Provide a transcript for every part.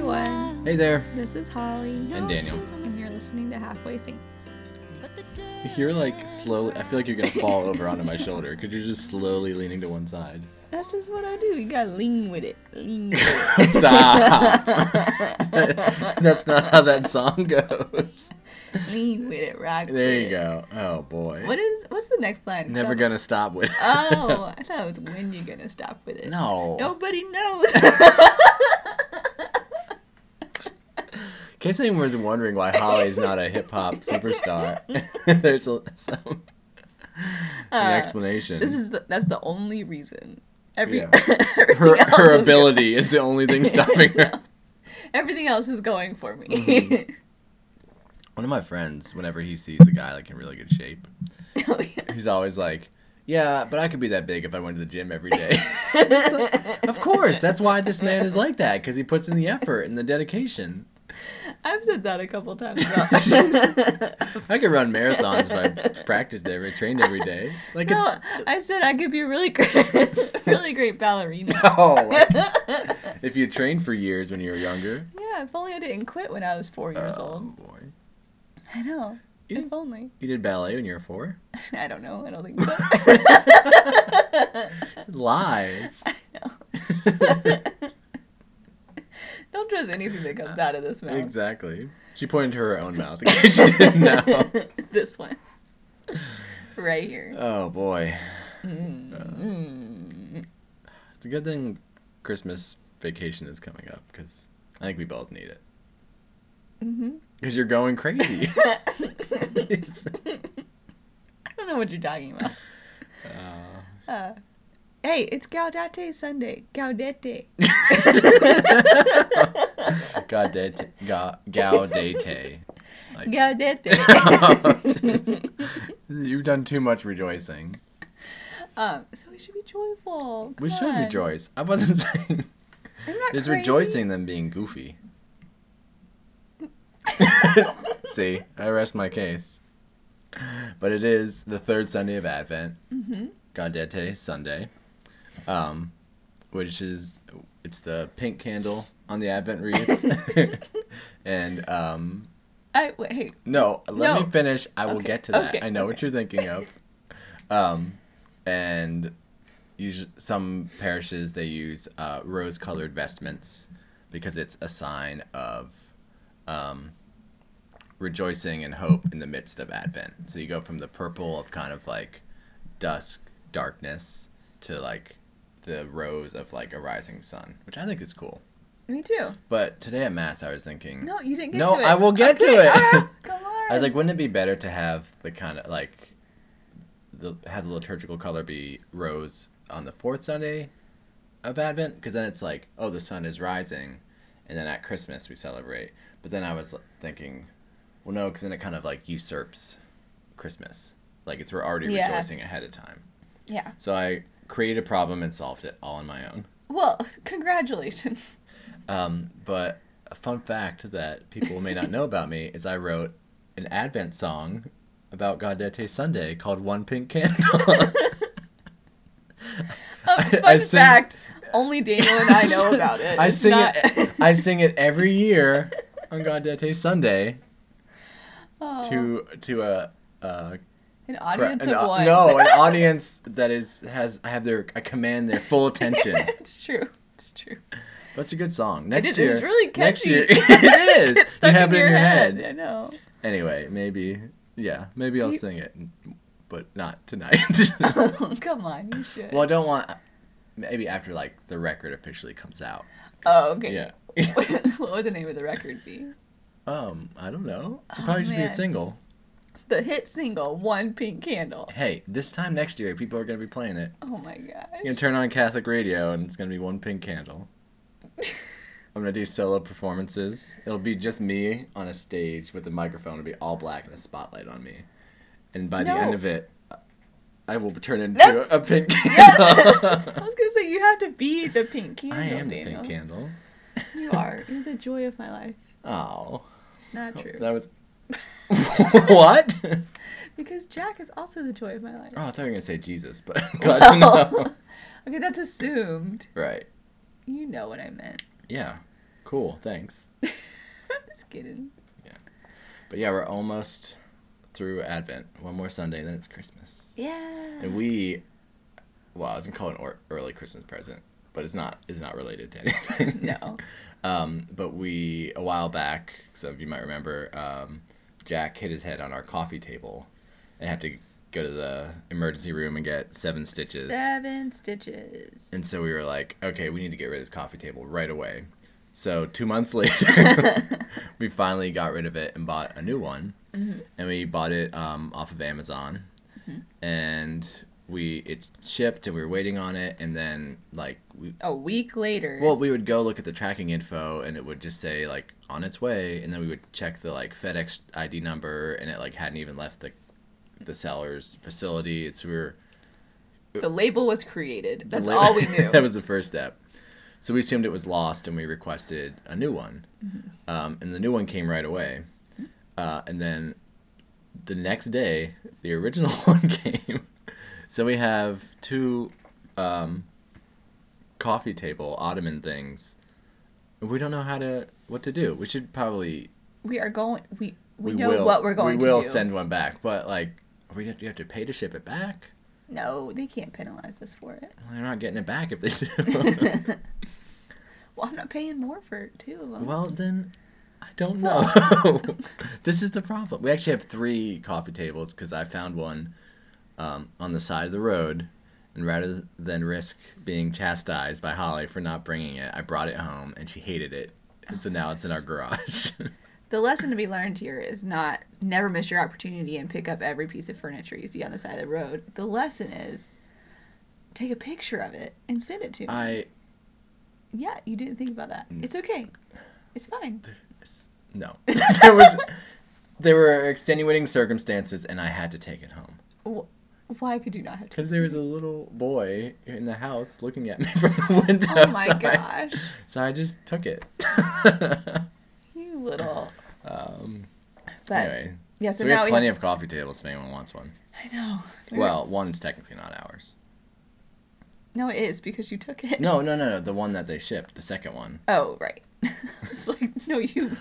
everyone. Hey there. This is Holly. And Daniel. And you're listening to Halfway Saints. You're like slowly. I feel like you're gonna fall over onto my shoulder because you're just slowly leaning to one side. That's just what I do. You gotta lean with it. Lean with it. Stop. That's not how that song goes. lean with it. Rock There you it. go. Oh boy. What is? What's the next line? Never Some- gonna stop with. Oh, it. Oh, I thought it was when you're gonna stop with it. No. Nobody knows. In case anyone was wondering why Holly's not a hip hop superstar, there's a, some an explanation. Uh, this is the, that's the only reason. Every Yeah. everything her her is ability is the only thing stopping her. everything else is going for me. Mm-hmm. One of my friends, whenever he sees a guy like in really good shape, Oh, yeah. he's always like, "Yeah, but I could be that big if I went to the gym every day." Like, of course, that's why this man is like that because he puts in the effort and the dedication. I've said that a couple times. Now. I could run marathons if I practiced every, trained every day. Like no, it's I said I could be a really great, really great ballerina. oh, if you trained for years when you were younger. Yeah, if only I didn't quit when I was four years Oh old. boy, I know. You If did- only. you did ballet when you were four. I don't know. I don't think so. Lies. Don't trust anything that comes out of this mouth. Exactly. She pointed to her own mouth case didn't know. this one. Right here. Oh boy. Mm. It's a good thing Christmas vacation is coming up because I think we both need it. Because you're going crazy. I don't know what you're talking about. Uh, Uh, hey, it's Gaudete Sunday. Gaudete. Gaudete. Ga, gaudete. Like, Gaudete. you've done too much rejoicing. um, so we should be joyful. We Come should on. rejoice. I wasn't saying. I'm not There's crazy. rejoicing than being goofy. See, I rest my case. But it is the third Sunday of Advent, Mm-hmm. Gaudete Sunday, um, which is it's the pink candle on the Advent wreath, and um, I wait. no, let No. me finish. I will Okay, get to that. okay, I know what you're thinking of. Um, and usually, some parishes they use uh, rose-colored vestments because it's a sign of um, rejoicing and hope in the midst of Advent. So you go from the purple of kind of like dusk, darkness, to like the rose of like a rising sun, which I think is cool. Me too. But today at mass, I was thinking. No, you didn't get No, to it. No, I will get to it. Come on. I was like, wouldn't it be better to have the kind of like the have the liturgical color be rose on the fourth Sunday of Advent? Because then it's like, oh, the sun is rising, and then at Christmas we celebrate. But then I was thinking, well, no, because then it kind of like usurps Christmas. Like it's we're already Yeah. rejoicing ahead of time. yeah. So I created a problem and solved it all on my own. Well, congratulations. Um, but a fun fact that people may not know about me is I wrote an Advent song about Gaudete Sunday called One Pink Candle. Um, fun I sing- fact: only Daniel and I know about it. I It's sing not- it. I sing it every year on Gaudete Sunday Oh, to to a, a an audience an of one. no an audience that is has have their I command their full attention. it's true. It's true. That's a good song. Next is- year, it's really next year it is. You have in it in your head. head. I know. Anyway, maybe yeah, maybe I'll You- sing it, but not tonight. Oh, come on, you should. well, I don't want maybe after like the record officially comes out. Oh, okay. Yeah. what would the name of the record be? um, I don't know. It'd Oh, probably just be a single. The hit single "One Pink Candle." Hey, this time next year, people are gonna be playing it. Oh my gosh. You're gonna turn on Catholic radio, and it's gonna be one pink candle. I'm gonna do solo performances. It'll be just me on a stage with a microphone. It'll be all black and a spotlight on me. And by the end of it, I will turn into That's- a pink Yes! candle. I was gonna say you have to be the pink candle. I am the Daniel. pink candle. You are. You're the joy of my life. Oh, Not true. that was what? Because Jack is also the joy of my life. Oh, I thought you were gonna say Jesus, but God, no. okay, that's assumed. Right? You know what I meant. Yeah. Cool. Thanks. Just kidding. Yeah. But yeah, we're almost through Advent. One more Sunday, then it's Christmas. Yeah. And we, well, I was gonna call it an or- early Christmas present, but it's not. It's not related to anything. No. Um, but we a while back, some of you might remember, um, Jack hit his head on our coffee table, and had to go to the emergency room and get seven stitches. Seven stitches. And so we were like, okay, we need to get rid of this coffee table right away. So two months later, we finally got rid of it and bought a new one. And we bought it um, off of Amazon. And we it shipped and we were waiting on it. And then like we a week later. well we would go look at the tracking info and it would just say like on its way. And then we would check the like FedEx ID number and it like hadn't even left the the seller's facility. It's we were the label was created. That's la- all we knew. that was the first step. So we assumed it was lost, and we requested a new one. Mm-hmm. Um, and the new one came right away. Uh, and then the next day, the original one came. So we have two um, coffee table ottoman things. We don't know how to what to do. We should probably we are going. We we, we know will, what we're going we to do. We will send one back, but like we have, you have to pay to ship it back. No, they can't penalize us for it. Well, they're not getting it back if they do. Well, I'm not paying more for two of them. Well, then I don't know. this is the problem. We actually have three coffee tables because I found one um, on the side of the road, and rather than risk being chastised by Holly for not bringing it, I brought it home, and she hated it, and so now it's in our garage. the lesson to be learned here is not never miss your opportunity and pick up every piece of furniture you see on the side of the road. The lesson is take a picture of it and send it to me. I yeah, you didn't think about that. It's okay. It's fine. no, there was there were extenuating circumstances, and I had to take it home. Wh- Why could you not have? Because there was a little boy in the house looking at me from the window. Oh my so I- gosh. so I just took it. You little. um, But anyway, yeah, so, so, we now have plenty of coffee tables if anyone wants one. I know. Well, one's technically not ours. no, it is because you took it. No, no, no, no. The one that they shipped, the second one. Oh, right. it's like no, you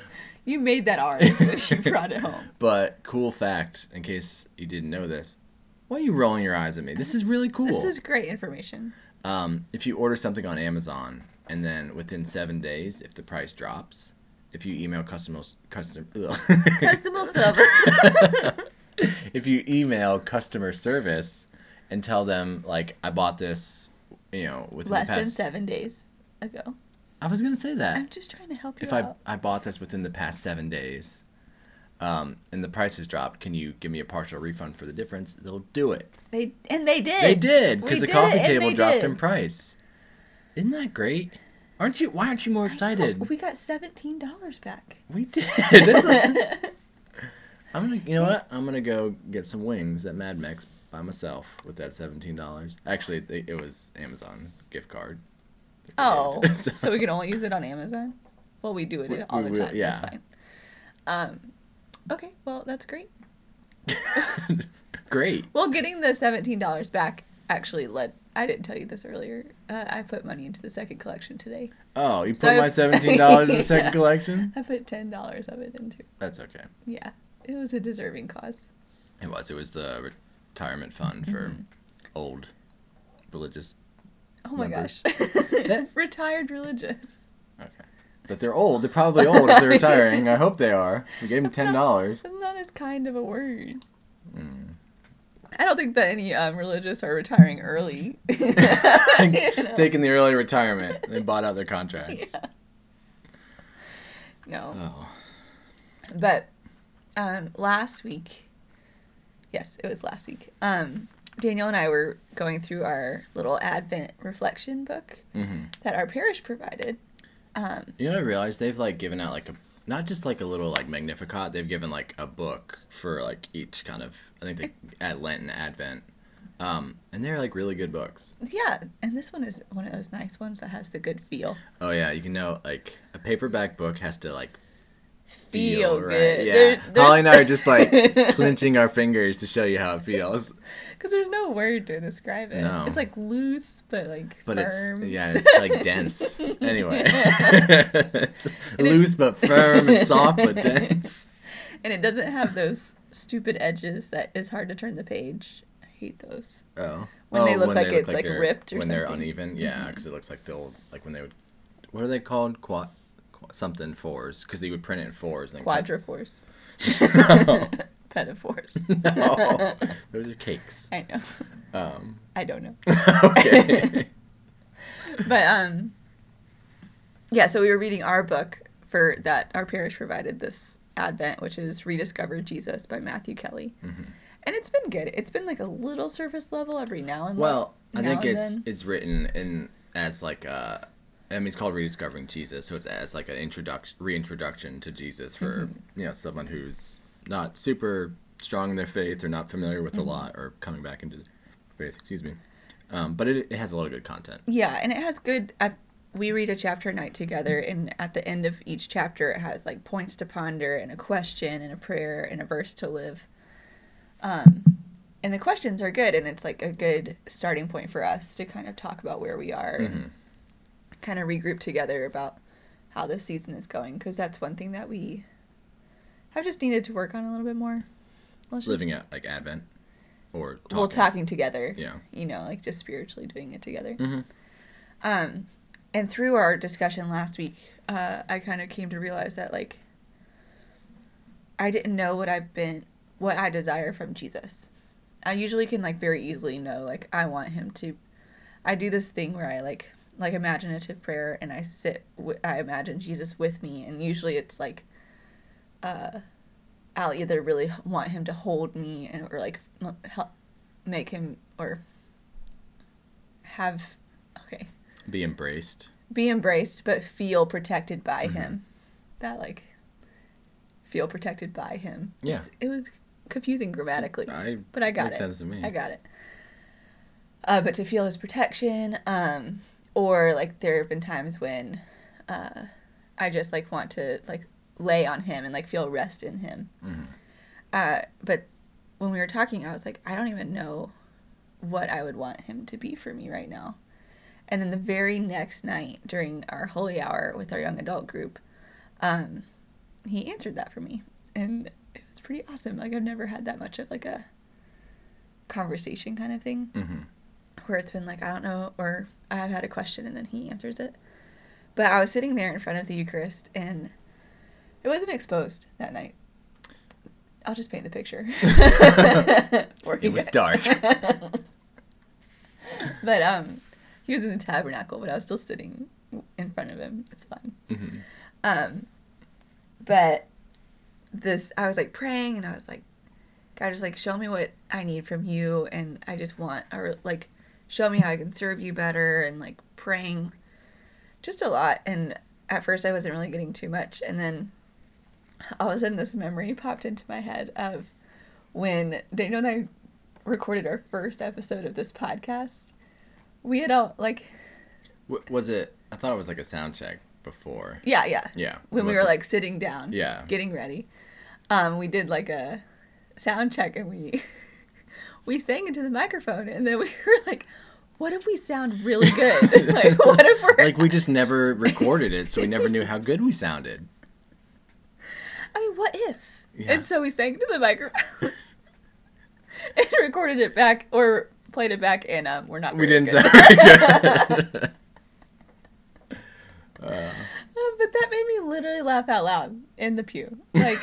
you made that ours and you brought it home. But cool fact, in case you didn't know this, why are you rolling your eyes at me? This is really cool. This is great information. um, if you order something on Amazon and then within seven days, if the price drops, if you email customers, custom, Customer service. if you email customer service and tell them like I bought this, you know, within Less the than seven days ago. I was gonna say that. I'm just trying to help you if I. I bought this within the past seven days um, and the price has dropped can you give me a partial refund for the difference they'll do it They and they did. they did because the coffee table dropped did. in price isn't that great aren't you why aren't you more excited We got seventeen dollars back. we did That's a- i'm gonna you know what i'm gonna go get some wings at mad mex by myself with that $17 actually they, it was amazon gift card Oh, So- so we can only use it on Amazon. Well, we do it We- all we the time. yeah. That's fine. Um, okay, well that's great. great Well, getting the seventeen dollars back actually led. I didn't tell you this earlier. Uh, I put money into the second collection today. oh you put So- my $17 in the Yeah. second collection I put ten dollars of it into. that's okay Yeah, it was a deserving cause. It was. It was the retirement fund for old religious. Oh my Members. gosh, That- retired religious. But they're old. They're probably old if they're retiring. I hope they are. We gave them ten dollars. That's not as kind of a word. Mm. I don't think that any um, religious are retiring early. You know? Taking the early retirement. They bought out their contracts. Yeah. No. Oh. But um, last week, yes, it was last week. Um, Daniel and I were going through our little Advent reflection book hmm that our parish provided. Um, You know, I realized they've like given out like a not just like a little like Magnificat. They've given like a book for like each kind of. I think they at Lent and Advent. Um, and they're like really good books. yeah, and this one is one of those nice ones that has the good feel. Oh yeah, you can know like a paperback book has to like feel, good. Yeah. There- Holly and I are just like clenching our fingers to show you how it feels. Because there's no word to describe it. No. It's like loose, but like But firm. it's yeah, it's like dense. Anyway, it's loose but firm and soft but dense. and it doesn't have those stupid edges that is hard to turn the page. I hate those. Oh, When they Oh, look like it's, like, they're- ripped or something. when they're uneven. Yeah, mm-hmm. because it looks like they'll like when they would. What are they called? Quad, qu- something fours because they would print it in fours. And cut- Quadrophores. Petaphores. no, those are cakes. I know. Um, I don't know. okay. But um yeah, so we were reading our book for that our parish provided this Advent, which is Rediscover Jesus by Matthew Kelly. Mm-hmm. And it's been good. It's been like a little surface level every now and then. well, I think it's then. it's written in as like a. I mean, it's called rediscovering Jesus, so it's as like an introduction, reintroduction to Jesus for Mm-hmm. you know someone who's not super strong in their faith or not familiar with Mm-hmm. the lot or coming back into faith. Excuse me, um, but it, it has a lot of good content. Yeah, and it has good. At, we read a chapter a night together, and at the end of each chapter, it has like points to ponder, and a question, and a prayer, and a verse to live. Um, and the questions are good, and it's like a good starting point for us to kind of talk about where we are, and kind of regroup together about how this season is going, because that's one thing that we have just needed to work on a little bit more. Let's just- Living at like Advent or talking. well talking together Yeah. you know like just spiritually doing it together Mhm. um and through our discussion last week uh i kind of came to realize that like i didn't know what i've been what i desire from jesus i usually can like very easily know like i want him to i do this thing where i like like imaginative prayer and i sit wi- i imagine jesus with me and usually it's like uh I'll either really want him to hold me and, or like help make him or have okay Be embraced. be embraced but feel protected by him. That like feel protected by him. Yeah. It was confusing grammatically, I but I got makes it. sense to me. I got it. Uh, but to feel his protection, um, or like there have been times when uh, I just like want to like lay on him and like feel rest in him. Mhm. Uh, but when we were talking, I was like, I don't even know what I would want him to be for me right now. And then the very next night during our holy hour with our young adult group, um, he answered that for me, and it was pretty awesome. Like I've never had that much of like a conversation kind of thing Mhm. Where it's been like I don't know, or I've had a question and then he answers it. But I was sitting there in front of the Eucharist and it wasn't exposed that night. I'll just paint the picture. It was dark. But um, he was in the tabernacle, but I was still sitting in front of him. It's fine. Mhm. Um, but this, I was like praying, and I was like, God, just like show me what I need from you, and I just want, or like, show me how I can serve you better, and like praying, just a lot. And at first, I wasn't really getting too much, and then all of a sudden, this memory popped into my head of when Daniel and I recorded our first episode of this podcast. We had all like, W- was it? I thought it was like a sound check before. yeah, yeah, Yeah. when we were like sitting down, Yeah. getting ready. Um, we did like a sound check and we we sang into the microphone and then we were like, what if we sound really good? like what if we're like we just never recorded it, so we never knew how good we sounded. I mean, what if? Yeah. And so we sang into the microphone and recorded it back or played it back and um, we're not We didn't good. sound good. Uh, but that made me literally laugh out loud in the pew. Like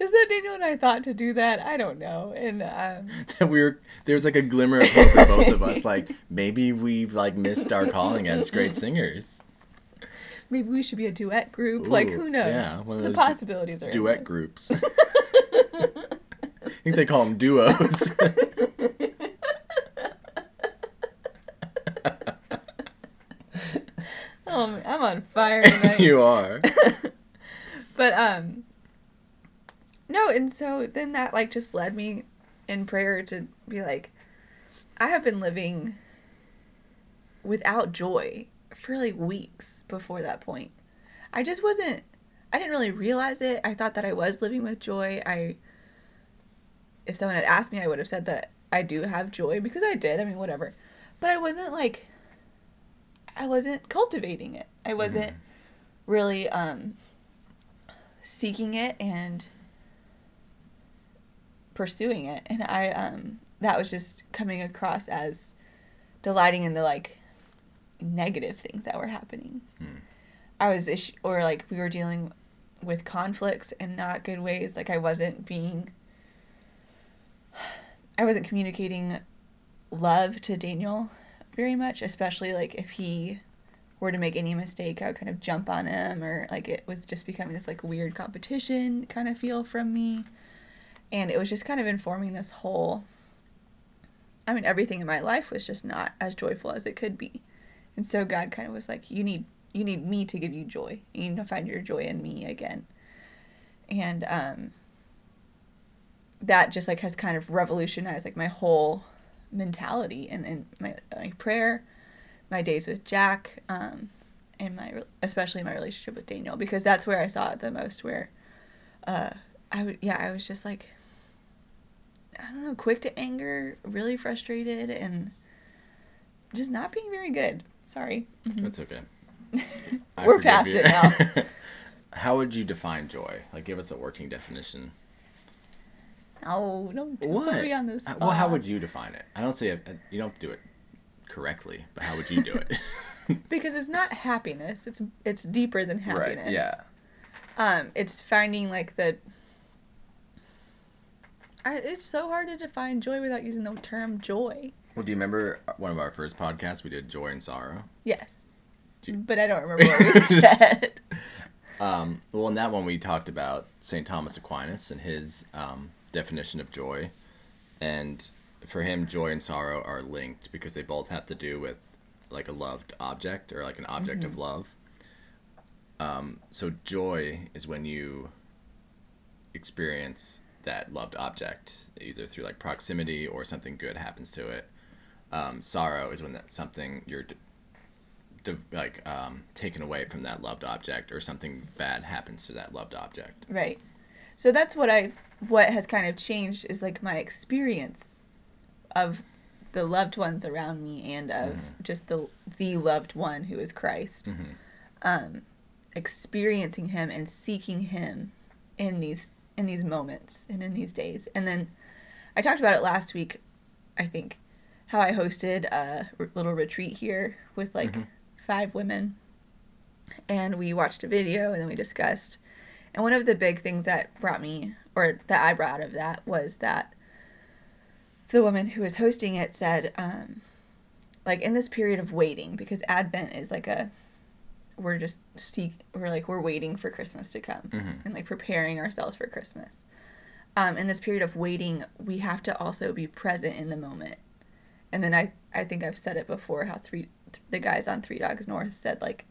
just that Daniel and I thought to do that, I don't know. And um we were there was like a glimmer of hope for both of us. Like maybe we've like missed our calling as great singers. Maybe we should be a duet group. like, who knows? yeah, one of the those du- possibilities are Duet endless. groups. I think they call them duos. Oh, I'm on fire tonight. you are. but um, no, and so then that like just led me in prayer to be like, I have been living without joy for like weeks before that point. I just wasn't. I didn't really realize it. I thought that I was living with joy. I if someone had asked me, I would have said that I do have joy because I did. I mean, whatever. But I wasn't like I wasn't cultivating it. I wasn't really um seeking it and pursuing it. And I um that was just coming across as delighting in the like negative things that were happening. I was ish- or like we were dealing with conflicts in not good ways. Like I wasn't being I wasn't communicating love to Daniel very much, especially like if he were to make any mistake, I would kind of jump on him or like it was just becoming this like weird competition kind of feel from me. And it was just kind of informing this whole I mean everything in my life was just not as joyful as it could be. And so God kind of was like you need you need me to give you joy. You need to find your joy in me again. And um that just like has kind of revolutionized like my whole mentality and, and my my prayer, my days with Jack, um, and my especially my relationship with Daniel because that's where I saw it the most. Where, uh, I would yeah I was just like, I don't know, quick to anger, really frustrated, and just not being very good. Sorry. That's okay. We're past you. it now. How would you define joy? Like, give us a working definition. Oh, don't don't What? put me on this. Uh, Well, how would you define it? I don't say it, you don't have to do it correctly, but how would you do it? because it's not happiness. It's it's deeper than happiness. right? Yeah. um it's finding like the I, it's so hard to define joy without using the term joy Well, do you remember one of our first podcasts? We did joy and sorrow. yes you- but i don't remember what we said Um, well, in that one, we talked about St. Thomas Aquinas and his um, definition of joy. And for him, joy and sorrow are linked because they both have to do with like a loved object or like an object of love. Um, so, joy is when you experience that loved object, either through like proximity or something good happens to it. Um, sorrow is when that something you're d- div- like um, taken away from that loved object or something bad happens to that loved object. right so that's what i what has kind of changed is like my experience of the loved ones around me and of just the the loved one who is christ um experiencing him and seeking him in these in these moments and in these days. And then i talked about it last week i think how i hosted a r- little retreat here with like five women. And we watched a video and then we discussed. And one of the big things that brought me or that i brought out of that was that the woman who was hosting it said um, like in this period of waiting because advent is like a we're just seek we're like we're waiting for christmas to come and like preparing ourselves for christmas. Um, in this period of waiting we have to also be present in the moment. And then i i think i've said it before how three the guys on three dogs north said like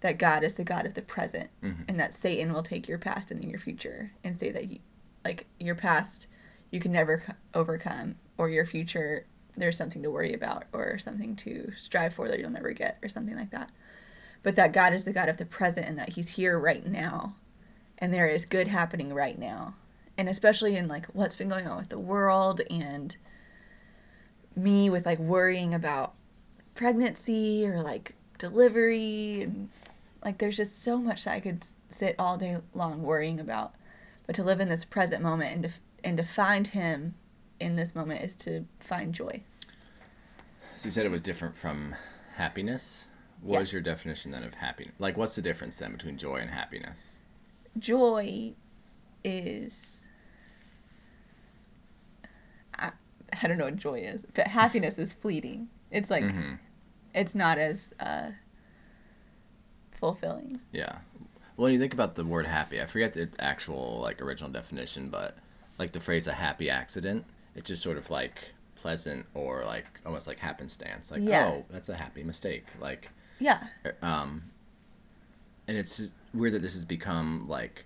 that god is the god of the present and that satan will take your past and your future and say that you like your past you can never overcome or your future there's something to worry about or something to strive for that you'll never get or something like that but that god is the god of the present and that he's here right now. And there is good happening right now. And especially in like what's been going on with the world and me with like worrying about pregnancy or like delivery and like there's just so much that I could sit all day long worrying about. But to live in this present moment and to, and to find him in this moment is to find joy. So you said it was different from happiness. What is Yes. your definition then of happiness? Like, what's the difference then between joy and happiness? joy is I, I don't know what joy is but happiness is fleeting it's like Mhm. it's not as uh fulfilling Yeah. Well, when you think about the word happy, I forget its actual like original definition, but like the phrase "a happy accident," it's just sort of like pleasant or like almost like happenstance. Like, Yeah. oh, that's a happy mistake. Like, yeah um, and it's weird that this has become like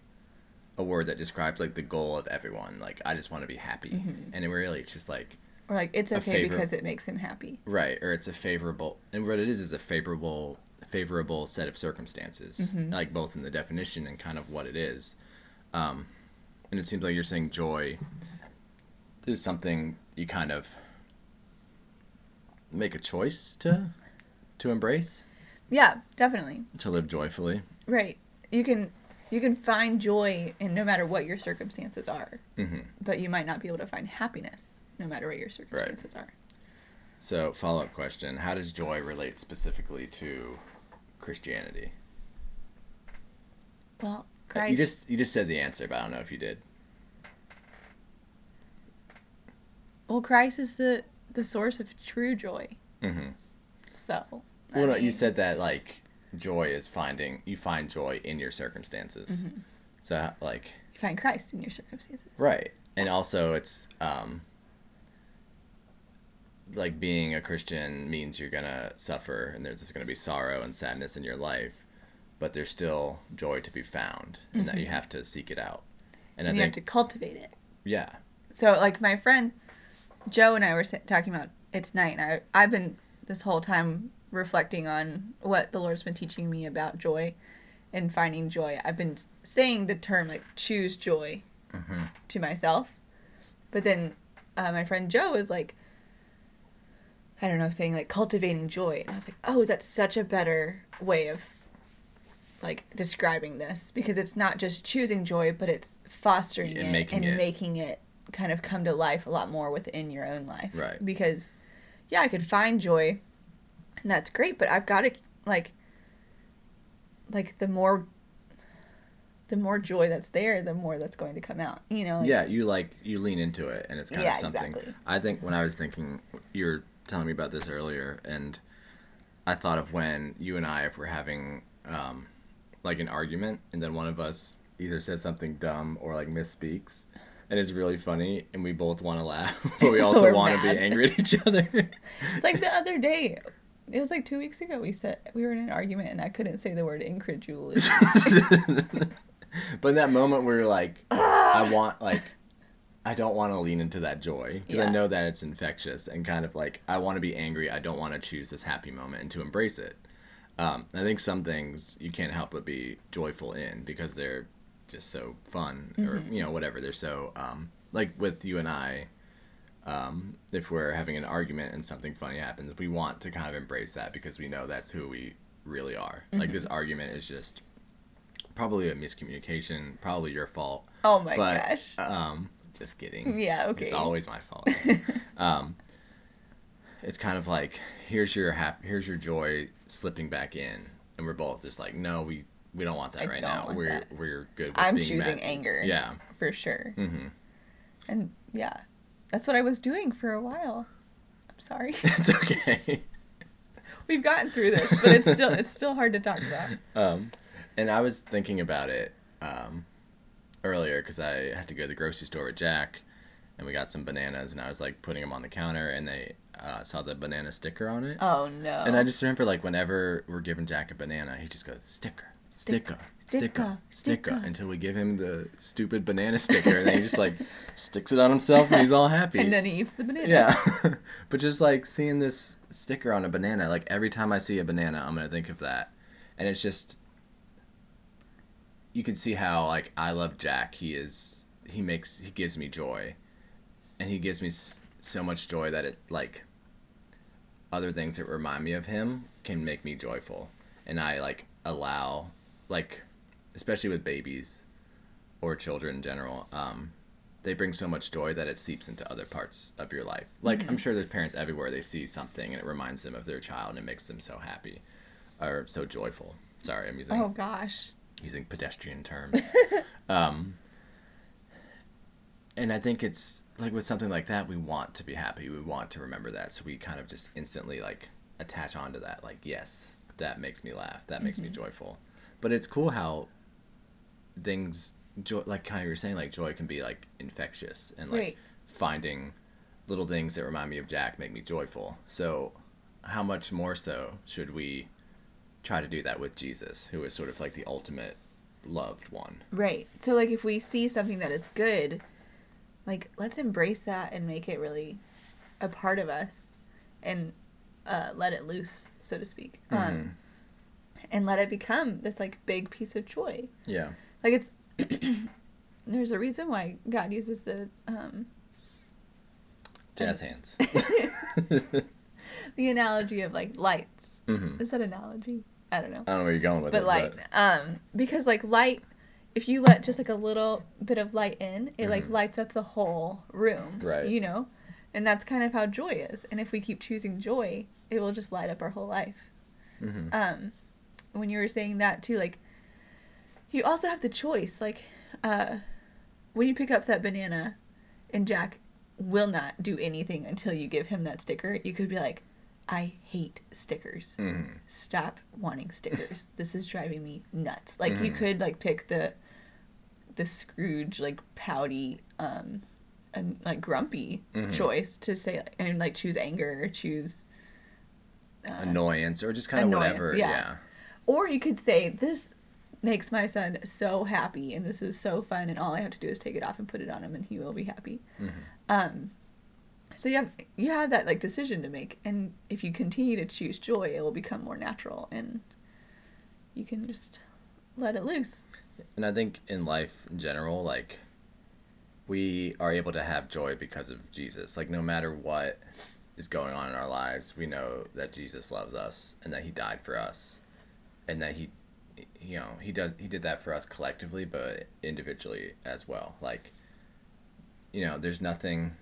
a word that describes like the goal of everyone. Like, I just want to be happy, Mm-hmm. and it really it's just like or like it's okay favorite- because it makes him happy right, or it's a favorable, and what it is is a favorable favorable set of circumstances, like both in the definition and kind of what it is. Um, and it seems like you're saying joy is something you kind of make a choice to to embrace, Yeah, definitely. to live joyfully. Right. You can you can find joy in no matter what your circumstances are, hmm but you might not be able to find happiness no matter what your circumstances are. So, follow up question: How does joy relate specifically to Christianity? Well, Uh, Christ. You just you just said the answer, but I don't know if you did. well, Christ is the the source of true joy. Mm-hmm. So. I Well, no, you said that like joy is finding you find joy in your circumstances. Mm-hmm. So like you find Christ in your circumstances. right, and also it's um like being a Christian means you're gonna suffer and there's just gonna be sorrow and sadness in your life, but there's still joy to be found, and that you have to seek it out. And, Mm-hmm. And I you have to cultivate it. yeah, So, like my friend Joe and I were talking about it tonight, and I I've been this whole time reflecting on what the Lord's been teaching me about joy and finding joy. I've been saying the term like choose joy to myself, but then uh, my friend Joe was like, I don't know, saying like cultivating joy, and I was like, oh, that's such a better way of like describing this because it's not just choosing joy, but it's fostering And it making and it- making it kind of come to life a lot more within your own life. Right. Because yeah, I could find joy and that's great, but I've got to like like the more the more joy that's there, the more that's going to come out. You know, like, yeah, you like you lean into it, and it's kind Yeah, of something. exactly. I think when I was thinking, you were telling me about this earlier, and I thought of when you and I, if we're having um, like an argument, and then one of us either says something dumb or like misspeaks, and it's really funny, and we both want to laugh, but we also want to be angry at each other. It's like the other day. It was like two weeks ago. We said we were in an argument, and I couldn't say the word incredulous. but in that moment, we were like, I want like. I don't want to lean into that joy because I know that it's infectious and kind of like I want to be angry. I don't want to choose this happy moment and to embrace it. Um, I think some things you can't help but be joyful in because they're just so fun or you know whatever. They're so um, like with you and I. Um, if we're having an argument and something funny happens, we want to kind of embrace that because we know that's who we really are. Like this argument is just probably a miscommunication, probably your fault. oh my but, gosh. Um, just kidding. Yeah. Okay. It's always my fault. um, it's kind of like here's your hap- here's your joy slipping back in, and we're both just like, no, we we don't want that I right now. we're that. we're good. With I'm choosing mad. anger. Yeah. for sure. hmm And yeah, that's what I was doing for a while. I'm sorry. It's okay. We've gotten through this, but it's still it's still hard to talk about. Um, and I was thinking about it um, earlier because I had to go to the grocery store with Jack, and we got some bananas, and I was like putting them on the counter, and they uh, saw the banana sticker on it. Oh no. And I just remember, like, whenever we're giving Jack a banana, he just goes, sticker, sticker, sticker, sticker, sticker, sticker." until we give him the stupid banana sticker. and then he just, like, sticks it on himself and he's all happy. and then he eats the banana. yeah. but just, like, seeing this sticker on a banana, like, every time I see a banana, I'm going to think of that. And it's just, you can see how, like, I love Jack. He is, he makes, he gives me joy. And he gives me so much joy that it, like, other things that remind me of him can make me joyful and i like allow like especially with babies or children in general um they bring so much joy that it seeps into other parts of your life like i'm sure there's parents everywhere they see something and it reminds them of their child and it makes them so happy or so joyful sorry i'm using Oh gosh. using pedestrian terms. um, and I think it's like with something like that, we want to be happy. We want to remember that, so we kind of just instantly like attach onto that. Like, yes, that makes me laugh. That makes me joyful. But it's cool how things joy, like kind of you were saying, like joy can be like infectious and like Right. finding little things that remind me of Jack make me joyful. So, how much more so should we try to do that with Jesus, who is sort of like the ultimate loved one? Right. So like if we see something that is good, like let's embrace that and make it really a part of us and uh, let it loose, so to speak. Um, and let it become this like big piece of joy. Yeah. Like it's there's a reason why God uses the um Jazz hands. the analogy of like lights. hmm Is that analogy? I don't know. I don't know where you're going with But it. light, um, because like light, if you let just like a little bit of light in, it like Mhm. lights up the whole room. Right. You know, and that's kind of how joy is. And if we keep choosing joy, it will just light up our whole life. hmm Um, when you were saying that too, like, you also have the choice. Like, uh, when you pick up that banana, and Jack will not do anything until you give him that sticker, you could be like, I hate stickers hmm stop wanting stickers. this is driving me nuts. Like you Mhm. could like pick the the Scrooge like pouty um and like grumpy Mhm. choice to say and like choose anger or choose uh, Annoyance or just kind of whatever. yeah. Yeah. or you could say this makes my son so happy and this is so fun and all I have to do is take it off and put it on him and he will be happy. Mhm. Um so you have you have that like decision to make and if you continue to choose joy it will become more natural and you can just let it loose. And I think in life in general, like we are able to have joy because of Jesus. Like no matter what is going on in our lives, we know that Jesus loves us and that he died for us and that he you know, he does he did that for us collectively but individually as well. Like you know, there's nothing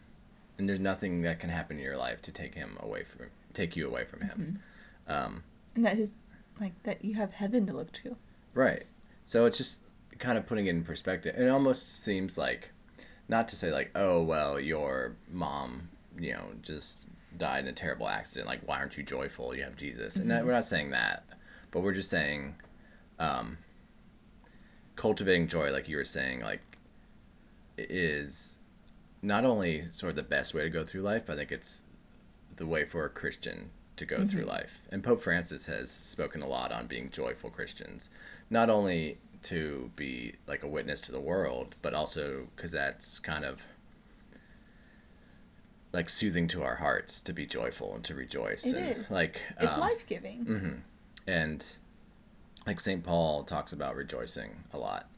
and there's nothing that can happen in your life to take him away from take you away from him. Um And that his like that you have heaven to look to. Right. So it's just kind of putting it in perspective. It almost seems like, not to say like, oh well, your mom, you know, just died in a terrible accident. Like, why aren't you joyful? You have Jesus, and that, we're not saying that, but we're just saying, um, cultivating joy, like you were saying, like, is not only sort of the best way to go through life, but I think it's the way for a Christian to go through life. And Pope Francis has spoken a lot on being joyful Christians, not only to be like a witness to the world, but also because that's kind of like soothing to our hearts to be joyful and to rejoice. It and is. like It's um, life giving. hmm And like St. Paul talks about rejoicing a lot.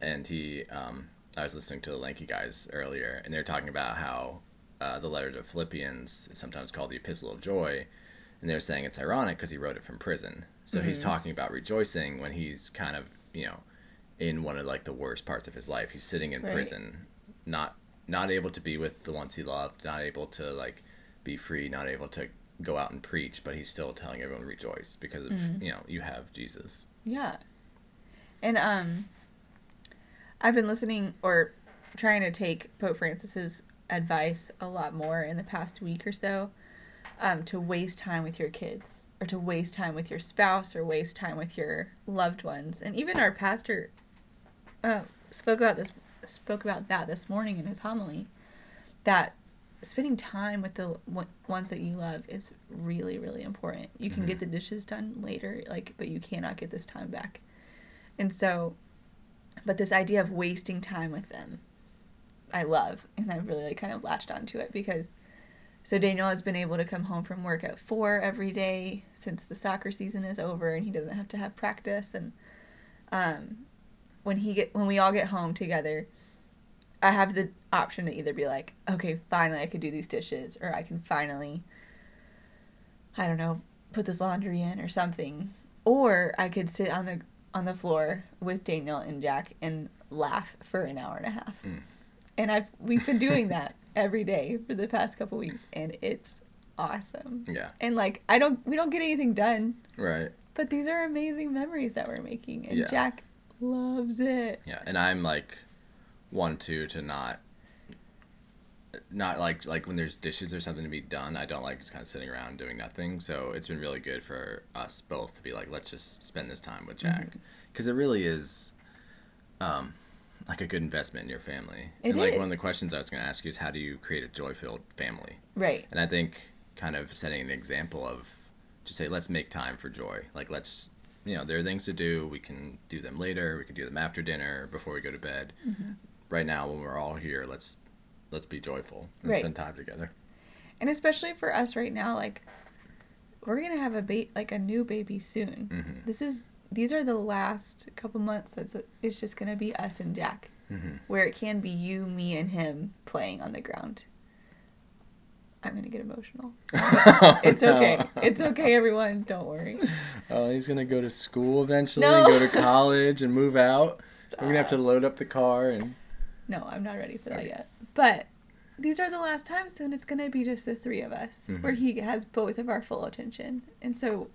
And he, um, I was listening to the Lanky guys earlier, and they're talking about how uh, the letter to Philippians is sometimes called the Epistle of Joy. And they're saying it's ironic because he wrote it from prison. So he's talking about rejoicing when he's kind of, you know, in one of like the worst parts of his life. He's sitting in Right. prison, not not able to be with the ones he loved, not able to like be free, not able to go out and preach, but he's still telling everyone rejoice because of you know you have Jesus. Yeah. And um I've been listening or trying to take Pope Francis's advice a lot more in the past week or so. Um, to waste time with your kids or to waste time with your spouse or waste time with your loved ones. And even our pastor uh, spoke about this spoke about that this morning in his homily that spending time with the one- ones that you love is really really important. You can Mhm. get the dishes done later like but you cannot get this time back. And so but this idea of wasting time with them I love and I've really like kind of latched onto it because so Daniel has been able to come home from work at 4 every day since the soccer season is over and he doesn't have to have practice and um when he get when we all get home together I have the option to either be like, okay, finally I could do these dishes, or I can finally, I don't know, put this laundry in or something, or I could sit on the on the floor with Daniel and Jack and laugh for an hour and a half. Mm. And I've we've been doing that every day for the past couple weeks, and it's awesome. Yeah. And like I don't we don't get anything done, Right. but these are amazing memories that we're making, and Yeah. Jack loves it. Yeah. And I'm like one two to not not like like when there's dishes or something to be done, I don't like just kind of sitting around doing nothing. So it's been really good for us both to be like, let's just spend this time with Jack, Mm-hmm. because it really is, um, like a good investment in your family. It and like one of the questions I was going to ask you is how do you create a joy filled family? Right. And I think kind of setting an example of just say, let's make time for joy. Like, let's, you know, there are things to do. We can do them later. We can do them after dinner, before we go to bed. Mm-hmm. Right now, when we're all here, let's let's be joyful and Right. spend time together. And especially for us right now, like we're gonna have a ba- like a new baby soon. Mhm. This is these are the last couple months. That's it's just gonna be us and Jack, Mhm. where it can be you, me, and him playing on the ground. I'm gonna get emotional. It's No. okay. It's okay, everyone. Don't worry. Oh, he's gonna go to school eventually, No. go to college, and move out. Stop. We're gonna have to load up the car and. No, I'm not ready for that Okay. yet. But these are the last times, and it's gonna be just the three of us, Mhm. where he has both of our full attention. And so,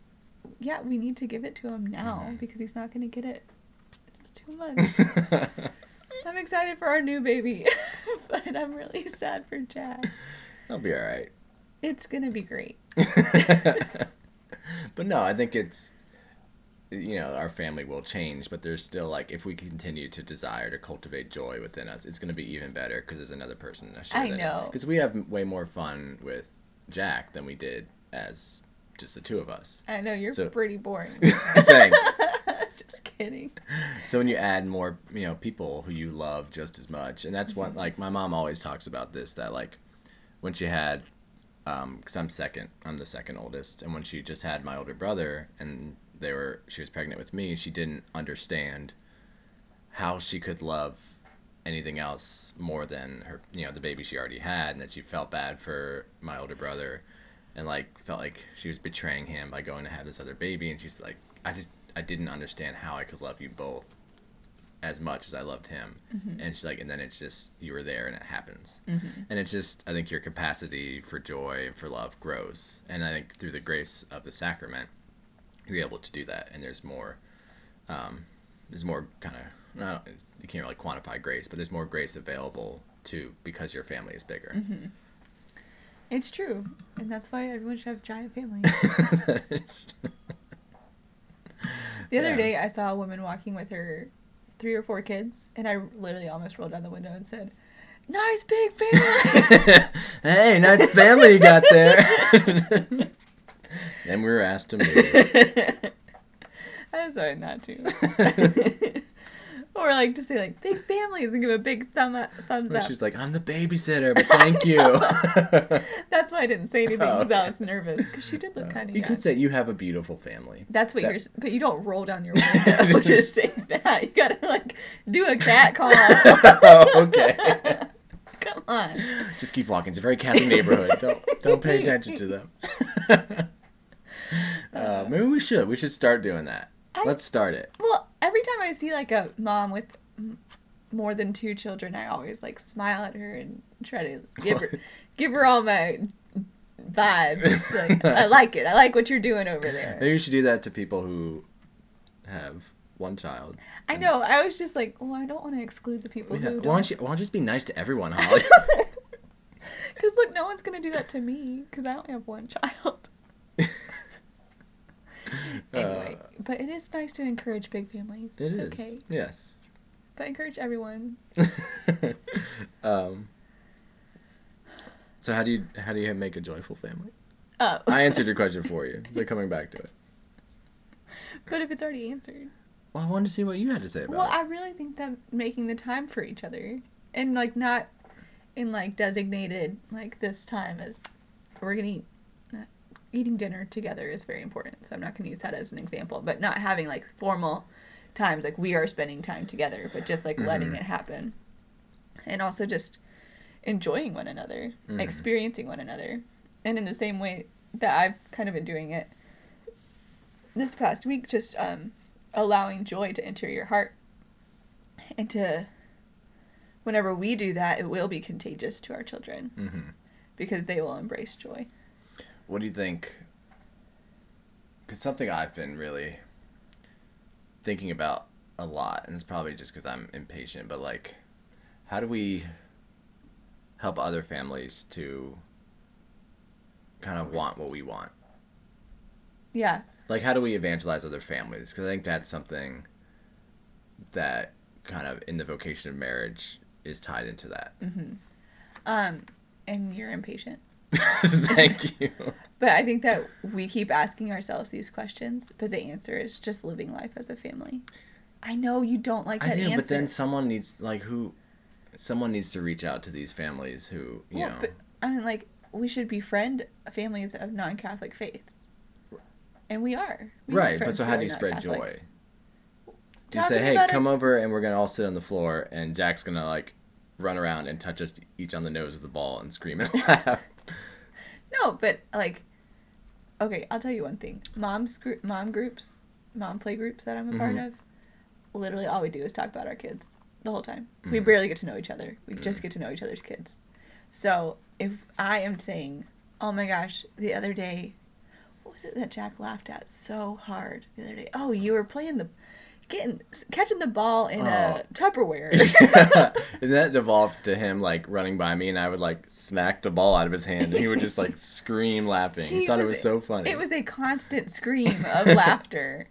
yeah, we need to give it to him now Mhm. because he's not gonna get it. Just two months. I'm excited for our new baby, but I'm really sad for Jack. I'll be all right. It's gonna be great. but no, I think it's you know our family will change, but there's still like if we continue to desire to cultivate joy within us, it's going to be even better because there's another person I know. because we have way more fun with Jack than we did as just the two of us. I know you're So- pretty boring. Thanks. just kidding. So when you add more, you know, people who you love just as much, and that's one like my mom always talks about this that like when she had, um, because I'm second, I'm the second oldest, and when she just had my older brother and they were she was pregnant with me, she didn't understand how she could love anything else more than her, you know, the baby she already had, and that she felt bad for my older brother, and like felt like she was betraying him by going to have this other baby, and she's like, I just I didn't understand how I could love you both as much as I loved him. Mm-hmm. And she's like, and then it's just you were there and it happens. Mm-hmm. And it's just I think your capacity for joy and for love grows, and I think through the grace of the sacrament, you're able to do that. And there's more, um, there's more kind of no, you can't really quantify grace, but there's more grace available to because your family is bigger. It's true, and that's why everyone should have giant families. The other Yeah. day, I saw a woman walking with her three or four kids, and I literally almost rolled down the window and said, "Nice big family." hey, nice family you got there. then we were asked to move. I decided not to. or like to say like big families and give a big thumb up, thumbs But up. she's like, I'm the babysitter, but thank you. That's why I didn't say anything Oh, because I was nervous because she did look uh, kind of you young. could say you have a beautiful family. That's what that- you're, but you don't roll down your window just say that. You gotta like do a cat call. oh, okay. Come on. Just keep walking. It's a very catty neighborhood. Don't don't pay attention to them. Uh, maybe we should. We should start doing that. I- Let's start it. Well, every time I see like a mom with more than two children, I always like smile at her and try to give her give her all my vibes. Like, I like it. I like what you're doing over there. Maybe we should do that to people who have one child. I know. I was just like, well, I don't want to exclude the people Yeah. who Why don't. don't you? Why don't you just be nice to everyone, Holly? Because look, no one's gonna do that to me because I don't have one child. Anyway, but it is nice to encourage big families. Uh, It it's is. okay, Yes. but encourage everyone. um, so how do you how do you make a joyful family? Oh, I answered your question for you. So coming back to it. but if it's already answered. Well, I wanted to see what you had to say about Well, it. Well, I really think that making the time for each other and like not in like designated like this time is we're gonna eat uh, eating dinner together is very important. So I'm not gonna use that as an example, but not having like formal times like we are spending time together, but just like letting Mhm. it happen, and also just enjoying one another, Mhm. experiencing one another, and in the same way that I've kind of been doing it this past week, just um, allowing joy to enter your heart and to whenever we do that it will be contagious to our children hmm because they will embrace joy What do you think? Because something I've been really thinking about a lot, and it's probably just because I'm impatient, but like, how do we help other families to kind of want what we want? yeah Like, how do we evangelize other families? Because I think that's something that kind of in the vocation of marriage is tied into that. um and you're impatient Thank you. but i think that we keep asking ourselves these questions but the answer is just living life as a family i know you don't like that I do, answer but then someone needs like who, someone needs to reach out to these families who you well, know. but i mean like we should befriend families of non-catholic faiths and we are. We right, but so how do you spread Catholic. joy? Do you say, hey, about it- come over and we're gonna all sit on the floor and Jack's gonna like run around and touch us each on the nose with the ball and scream and laugh. No, but like, okay, I'll tell you one thing. Mom's group, mom groups, mom play groups that I'm a part Mhm. of. Literally, all we do is talk about our kids the whole time. We Mhm. barely get to know each other. We just Mhm. get to know each other's kids. So if I am saying, "Oh my gosh," the other day, what was it that Jack laughed at so hard the other day? Oh, you were playing the, getting catching the ball in Oh. a Tupperware. and that devolved to him like running by me and I would like smack the ball out of his hand and he would just like scream laughing. He, thought it was so funny. It was a constant scream of laughter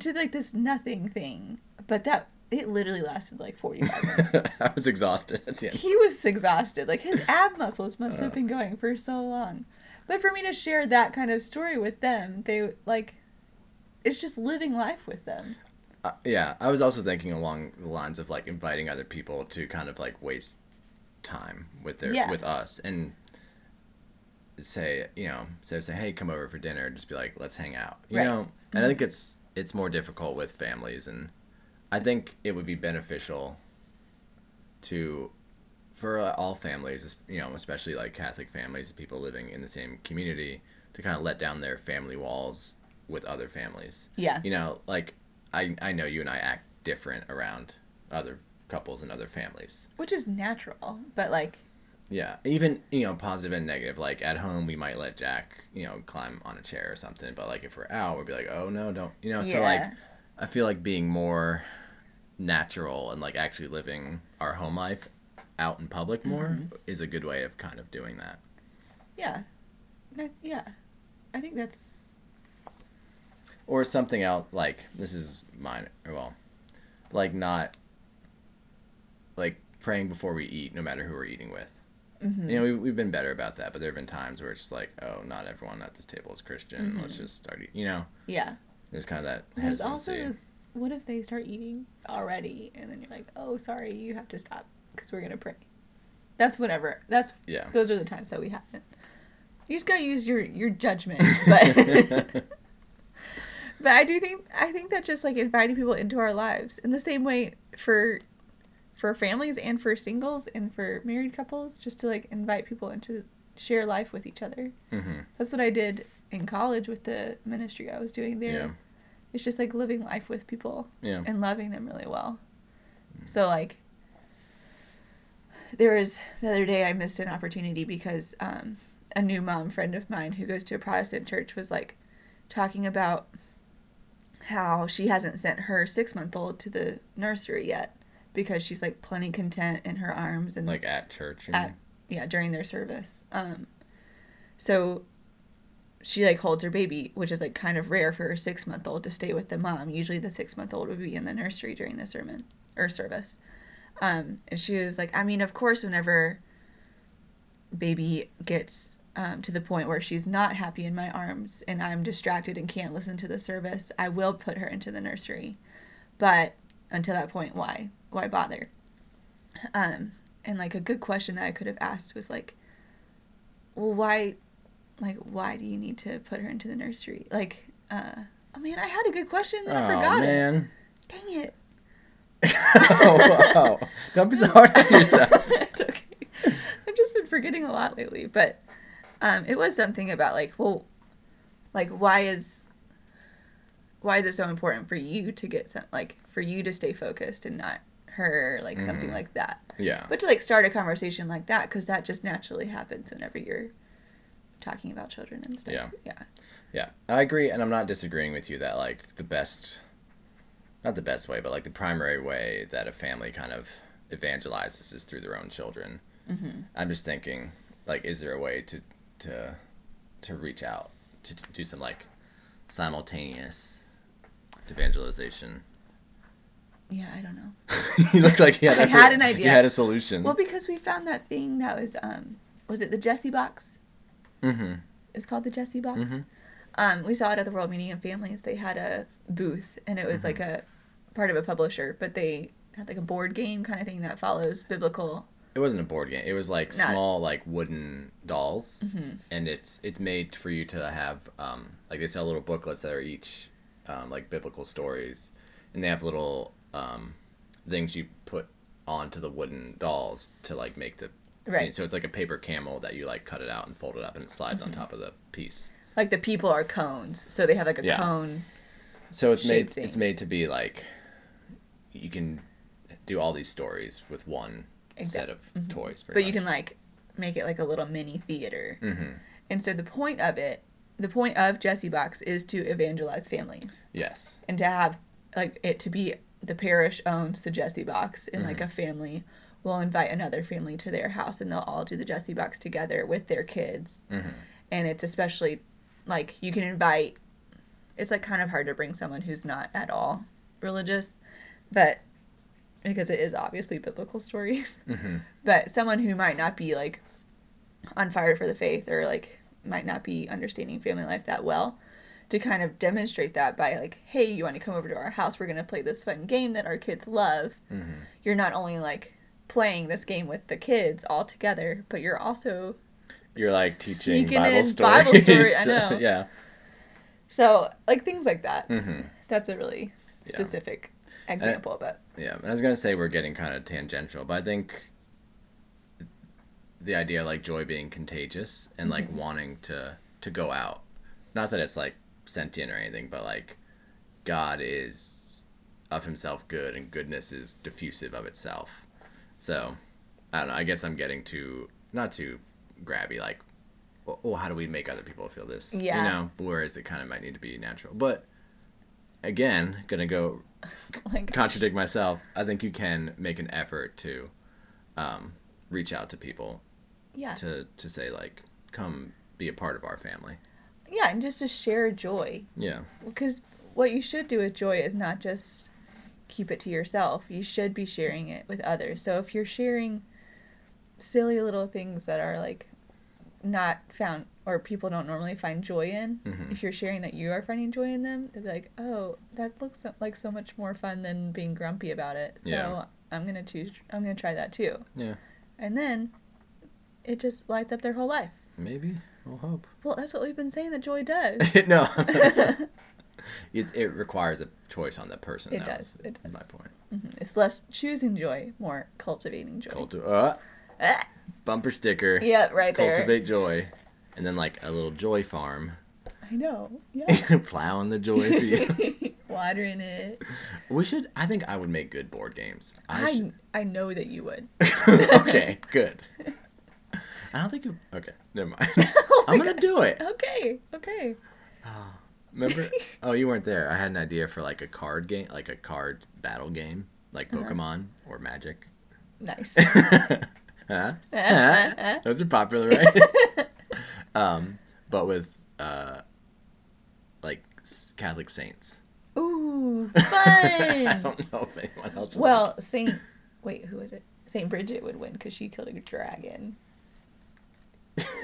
to like this nothing thing. But that it literally lasted like 45 minutes. I was exhausted at the end. he was exhausted. Like his ab muscles must Uh. have been going for so long. But for me to share that kind of story with them, they like it's just living life with them. Uh, yeah, I was also thinking along the lines of like inviting other people to kind of like waste time with their Yeah. with us and say you know so say hey come over for dinner just be like let's hang out you Right. know and I think it's it's more difficult with families and I think it would be beneficial to for uh, all families you know especially like Catholic families people living in the same community to kind of let down their family walls with other families Yeah. you know, like I I know you and I act different around other couples and other families. Which is natural, but like Yeah, even you know positive and negative. Like at home, we might let Jack you know climb on a chair or something, but like if we're out, we'd be like, oh no, don't you know? So like, I feel like being more natural and like actually living our home life out in public more Mm-hmm. is a good way of kind of doing that. yeah. Yeah. I think that's or something else like this is mine well like not like praying before we eat no matter who we're eating with mhm. you know we've, we've been better about that but there have been times where it's just like oh not everyone at this table is christian let's just start eating you know yeah. there's kind of that There's hesitancy. also what if they start eating already and then you're like, oh, sorry, you have to stop because we're gonna pray. That's whenever. That's yeah those are the times that we haven't. You just gotta use your your judgment, but but I do think I think that just like inviting people into our lives in the same way for for families and for singles and for married couples, just to like invite people into share life with each other. hmm That's what I did in college with the ministry I was doing there. yeah It's just like living life with people yeah and loving them really well. So like there was the other day I missed an opportunity because um, a new mom friend of mine who goes to a Protestant church was like talking about how she hasn't sent her six month old to the nursery yet because she's like plenty content in her arms and like at church at yeah during their service. Um so she like holds her baby which is like kind of rare for a six month old to stay with the mom. Usually the six month old would be in the nursery during the sermon or service. Um and she was like i mean of course whenever baby gets um, to the point where she's not happy in my arms and i'm distracted and can't listen to the service i will put her into the nursery. But until that point why? Why bother? Um and like a good question that i could have asked was like well why like why do you need to put her into the nursery? Like uh oh man i had a good question and then i oh forgot it. man. Dang it. Oh wow. Don't be so hard on yourself. It's okay. I've just been forgetting a lot lately but um it was something about like well like why is why is it so important for you to get some like for you to stay focused and not her like something Mhm. like that yeah but to like start a conversation like that because that just naturally happens whenever you're talking about children and stuff Yeah. yeah Yeah, I agree, and I'm not disagreeing with you that like the best, not the best way, but like the primary way that a family kind of evangelizes is through their own children. mm-hmm. I'm just thinking, like, is there a way to to to reach out to do some like simultaneous evangelization? yeah i don't know you look like you had, I a- had an idea. You had a solution. well because we found that thing that was um was it the jesse box mm-hmm. it was called the jesse box Mhm. um we saw it at the world meeting of families they had a booth and it was like a part of a publisher but they had like a board game kind of thing that follows biblical it wasn't a board game. It was like Not- Mm-hmm. small like wooden dolls, and it's it's made for you to have um like they sell little booklets that are each um, like biblical stories, and they have little um things you put onto the wooden dolls to like make the Right. So it's like a paper camel that you like cut it out and fold it up, and it slides Mm-hmm. on top of the piece. Like the people are cones, so they have like a Yeah. cone. So it's made thing. it's made to be like you can do all these stories with one set of mm-hmm. toys. But pretty you can like make it like a little mini theater. Mhm. And so the point of it, the point of Jesse Box is to evangelize families yes. and to have like it to be the parish owns the Jesse Box and like mm-hmm. a family will invite another family to their house and they'll all do the Jesse Box together with their kids. Mm-hmm. And it's especially like you can invite it's like kind of hard to bring someone who's not at all religious, but because it is obviously biblical stories. But someone who might not be like on fire for the faith or like might not be understanding family life that well to kind of demonstrate that by like hey you want to come over to our house we're going to play this fun game that our kids love you're not only like playing this game with the kids all together but you're also You're like teaching Bible stories. Bible story, I know. yeah. so like things like that hmm that's a really specific example of it Yeah. I was gonna say we're getting kind of tangential, but I think the idea of like joy being contagious and like Mm-hmm. wanting to to go out. Not that it's like sentient or anything, but like God is of himself good and goodness is diffusive of itself. So I don't know. I guess I'm getting too not too grabby. Like, oh, how do we make other people feel this? Yeah. You know, whereas it kind of might need to be natural. But again, gonna go like contradict myself. I think you can make an effort to um, reach out to people yeah to to say like, come be a part of our family. yeah and just to share joy Yeah. because what you should do with joy is not just keep it to yourself you should be sharing it with others so if you're sharing silly little things that are like not found or people don't normally find joy in Mhm. if you're sharing that you are finding joy in them they'll be like oh that looks so, like so much more fun than being grumpy about it so Yeah. i'm gonna choose i'm gonna try that too Yeah. and then it just lights up their whole life Maybe. We'll hope. well that's what we've been saying that joy does no. it, it requires a choice on the person. It does, it is does. my point. Mhm. it's less choosing joy more cultivating joy Culti- uh. Bumper sticker. Yep, right there. Cultivate joy. And then like a little joy farm. I know. Yeah. Plowing the joy for you. Watering it. we should I think I would make good board games. I, I, should- I know that you would. okay, good. I don't think you. Okay, never mind. Oh I'm gonna gosh. do it. Okay. Okay. Oh, Remember? oh, you weren't there. I had an idea for like a card game, like a card battle game, like Uh-huh. Pokemon or Magic. Nice. Huh? Huh? Those are popular, right? um, but with uh, like Catholic saints. Ooh, fun! I don't know if anyone else. would well, Saint. Wait, who is it? Saint Bridget would win because she killed a dragon.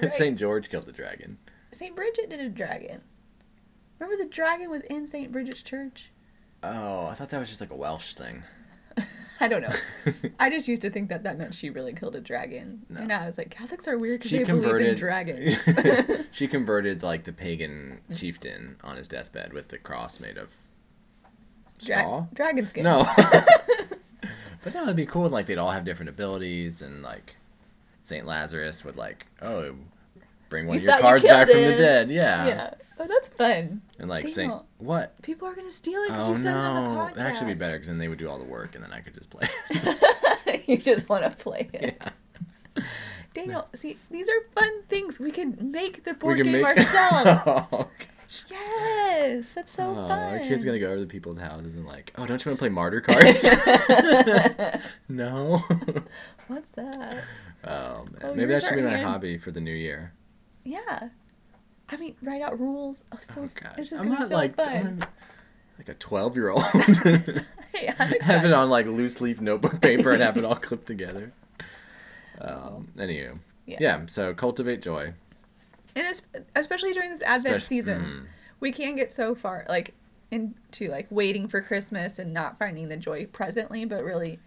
like- Saint George killed the dragon. Saint Bridget did a dragon. Remember the dragon was in Saint Bridget's church? Oh, I thought that was just like a Welsh thing. I don't know. I just used to think that that meant she really killed a dragon, No. and I was like, Catholics are weird because they believe in dragons. she converted like the pagan mm. chieftain on his deathbed with the cross made of Dra- straw. dragon skin. No. but no, it'd be cool. Like they'd all have different abilities, and like Saint Lazarus would like, oh, bring one You of your thought you cards back killed from the dead. Yeah. Yeah. Oh, that's fun. And like Saint Daniel. what? People are gonna steal it because Oh you said it on the no, podcast. that'd actually be better because then they would do all the work, and then I could just play. It. you just want to play it. Yeah. Daniel, see, these are fun things. We can make the board game make ourselves. oh, yes, that's so Oh, fun. our kid's gonna go over to people's houses and like, oh, don't you want to play martyr cards? no. What's that? Oh man, Oh, maybe that should be my hand- hobby for the new year. Yeah. I mean, write out rules. Oh, so Oh gosh, this is I'm gonna not be so like fun. I'm like a twelve year old. Have it on like loose leaf notebook paper and have it all clipped together. Um, anywho, Yeah. yeah. So cultivate joy. and especially during this Advent Espec- season, mm. we can get so far like into like waiting for Christmas and not finding the joy presently, but really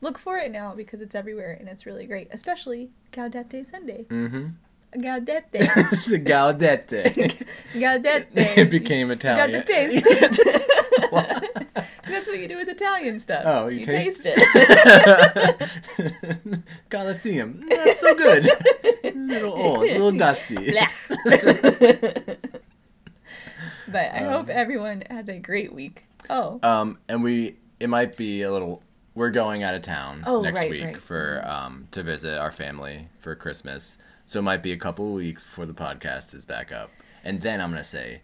look for it now because it's everywhere and it's really great, especially Gaudete Sunday. Mm-hmm. Gaudete. it's a Gaudete. Gaudete. it became Italian. You got to taste it. That's what you do with Italian stuff. Oh, you taste- it. Colosseum. Not so good. a little old, a little dusty. But I hope everyone has a great week. Oh, Um, and we it might be a little. We're going out of town Oh, next right, week right. for um to visit our family for Christmas. So it might be a couple of weeks before the podcast is back up. And then I'm gonna say,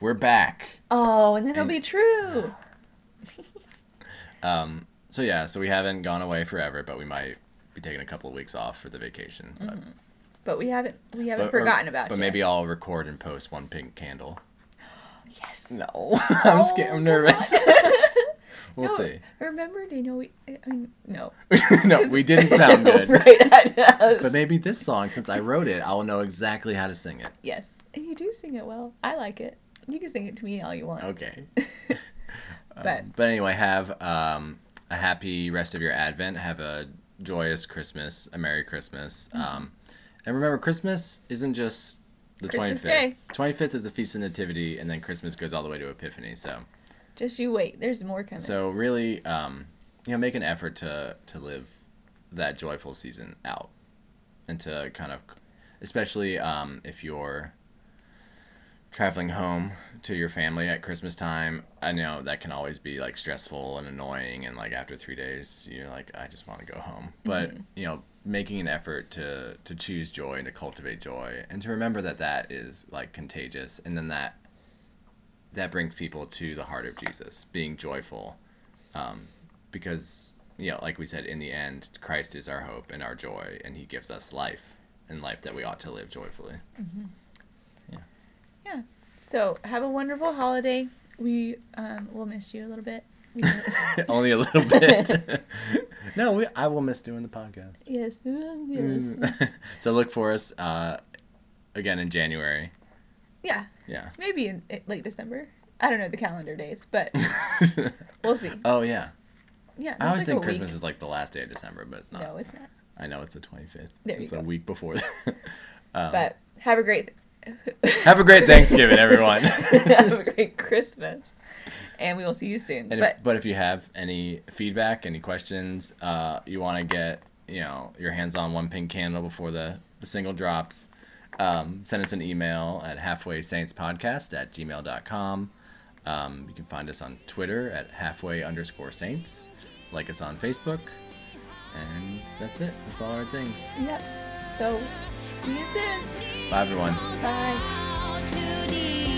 we're back. oh, and then it'll be true. Um, so yeah, so we haven't gone away forever, but we might be taking a couple of weeks off for the vacation. But, But we haven't we haven't but- or- forgotten about But you. But maybe I'll record and post one pink candle. yes. No, I'm scared. I'm nervous. we'll No, see. Remember, do you know we? I mean, no. no, we didn't sound good. right. I. But maybe this song, since I wrote it, I'll know exactly how to sing it. yes, and you do sing it well. I like it. You can sing it to me all you want. Okay. But But anyway, have um, a happy rest of your Advent. Have a joyous Christmas, a Merry Christmas. Mm-hmm. Um, and remember, Christmas isn't just the Christmas 25th. Day. 25th is the Feast of Nativity, and then Christmas goes all the way to Epiphany. So, just you wait. There's more coming. so really, um, you know, make an effort to to live that joyful season out, and to kind of, especially um, if you're traveling home to your family at Christmas time, I know that can always be like stressful and annoying and like after 3 days you're like I just want to go home. But, you know, making an effort to to choose joy and to cultivate joy and to remember that that is like contagious and then that that brings people to the heart of Jesus, being joyful. Um, because you know, like we said in the end, Christ is our hope and our joy and he gives us life and life that we ought to live joyfully. yeah. Yeah. So have a wonderful holiday. We um, will miss you a little bit. Only a little bit. no, we, I will miss doing the podcast. yes. Yes. so look for us uh, again in January. Yeah. Yeah. Maybe in, in late December. I don't know the calendar days, but we'll see. oh yeah. Yeah. I always like think Christmas week. is like the last day of December, but it's not. No, it's not. I know it's the 25th. There you it's go. a week before. that. Um, but have a great have a great Thanksgiving, everyone. have a great Christmas, and we will see you soon. And but if, but if you have any feedback, any questions, uh, you want to get you know your hands on one pink candle before the, the single drops, um, send us an email at halfway saints podcast at gmail.com. Um, you can find us on Twitter at halfway underscore saints. Like us on Facebook. And that's it. That's all our things. yep. So see you soon. Bye, everyone. Bye. Too deep.